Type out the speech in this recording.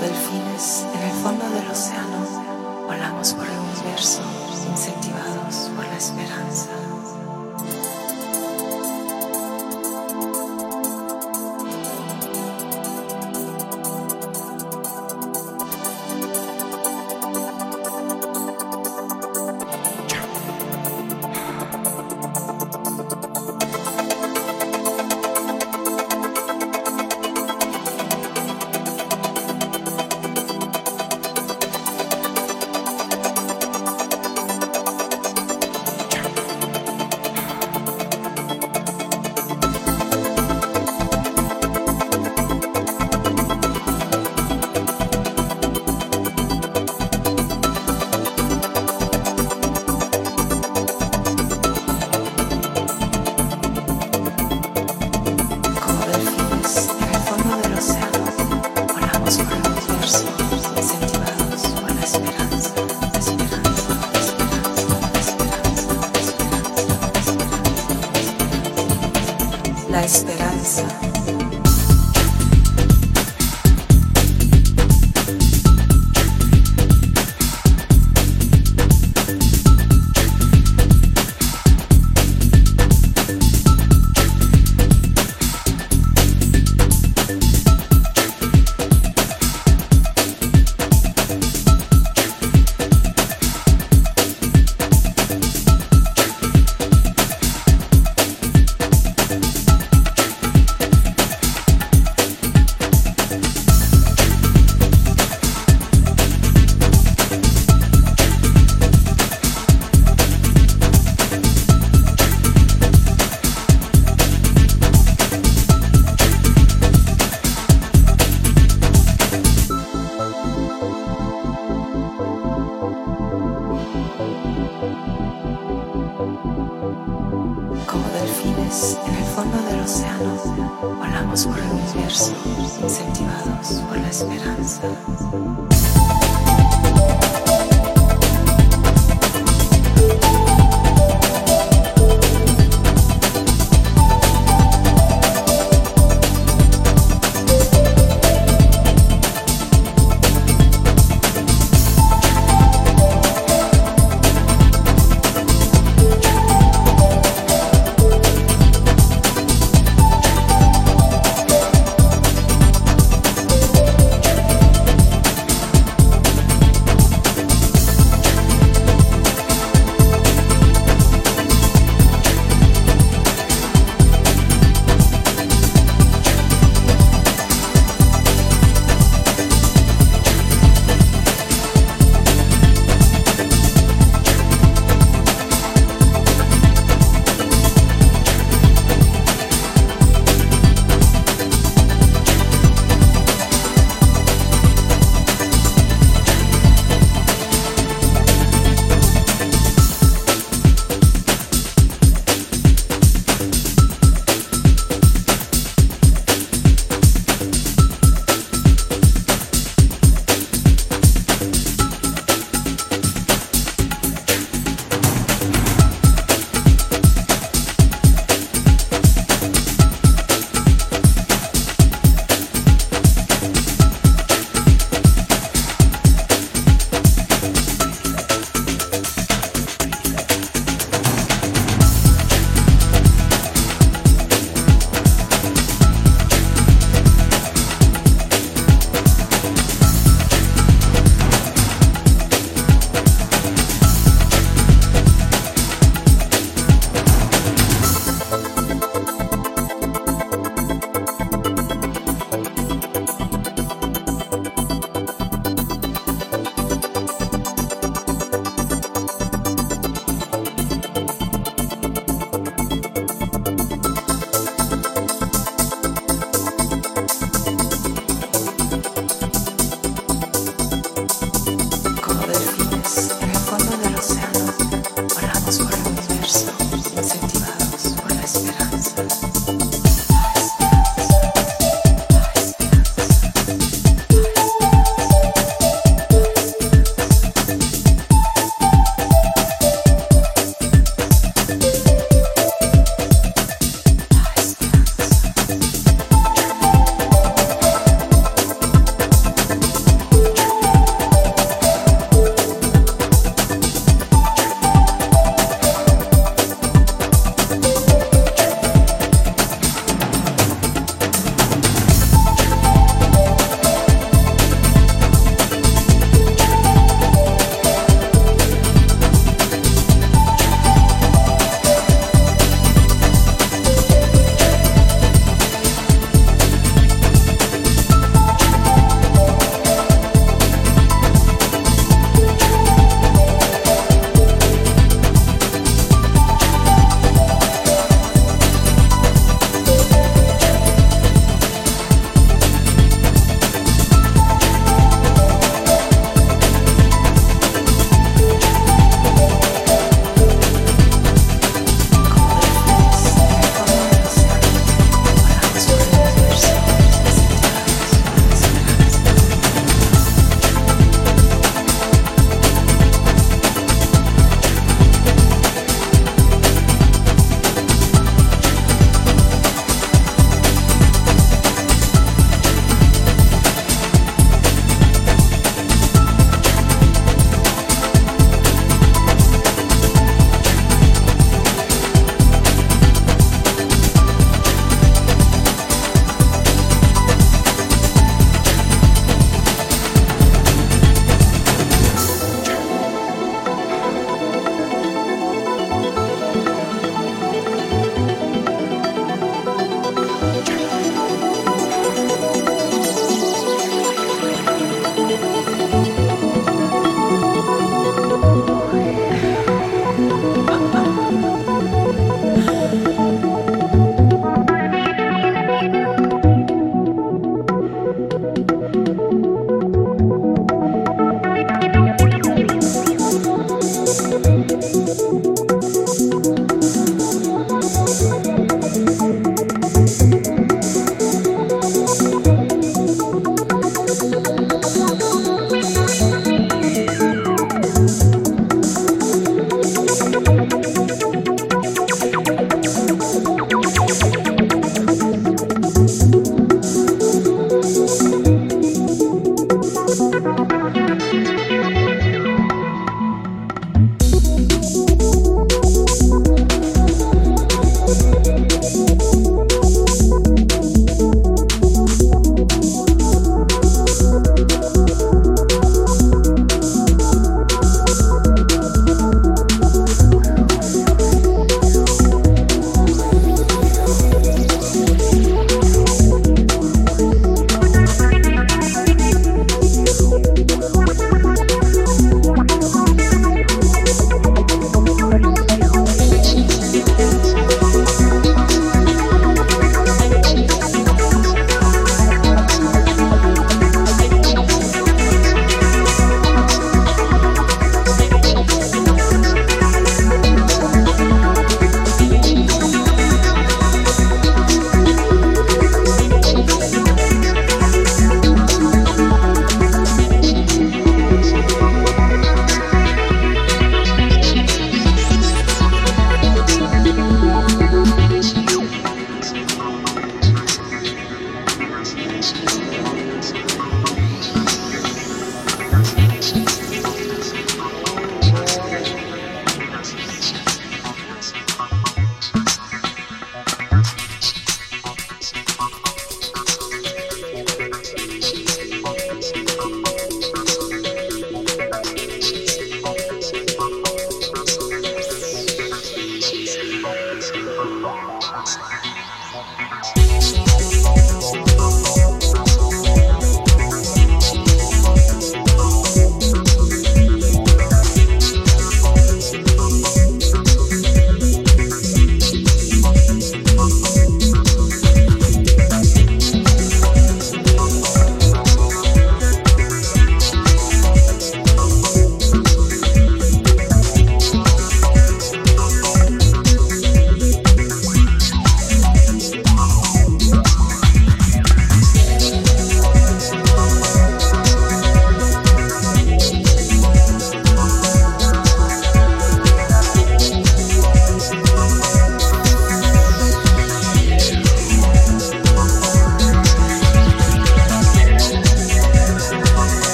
delfines en el fondo del océano, volamos por el universo, incentivados por la esperanza.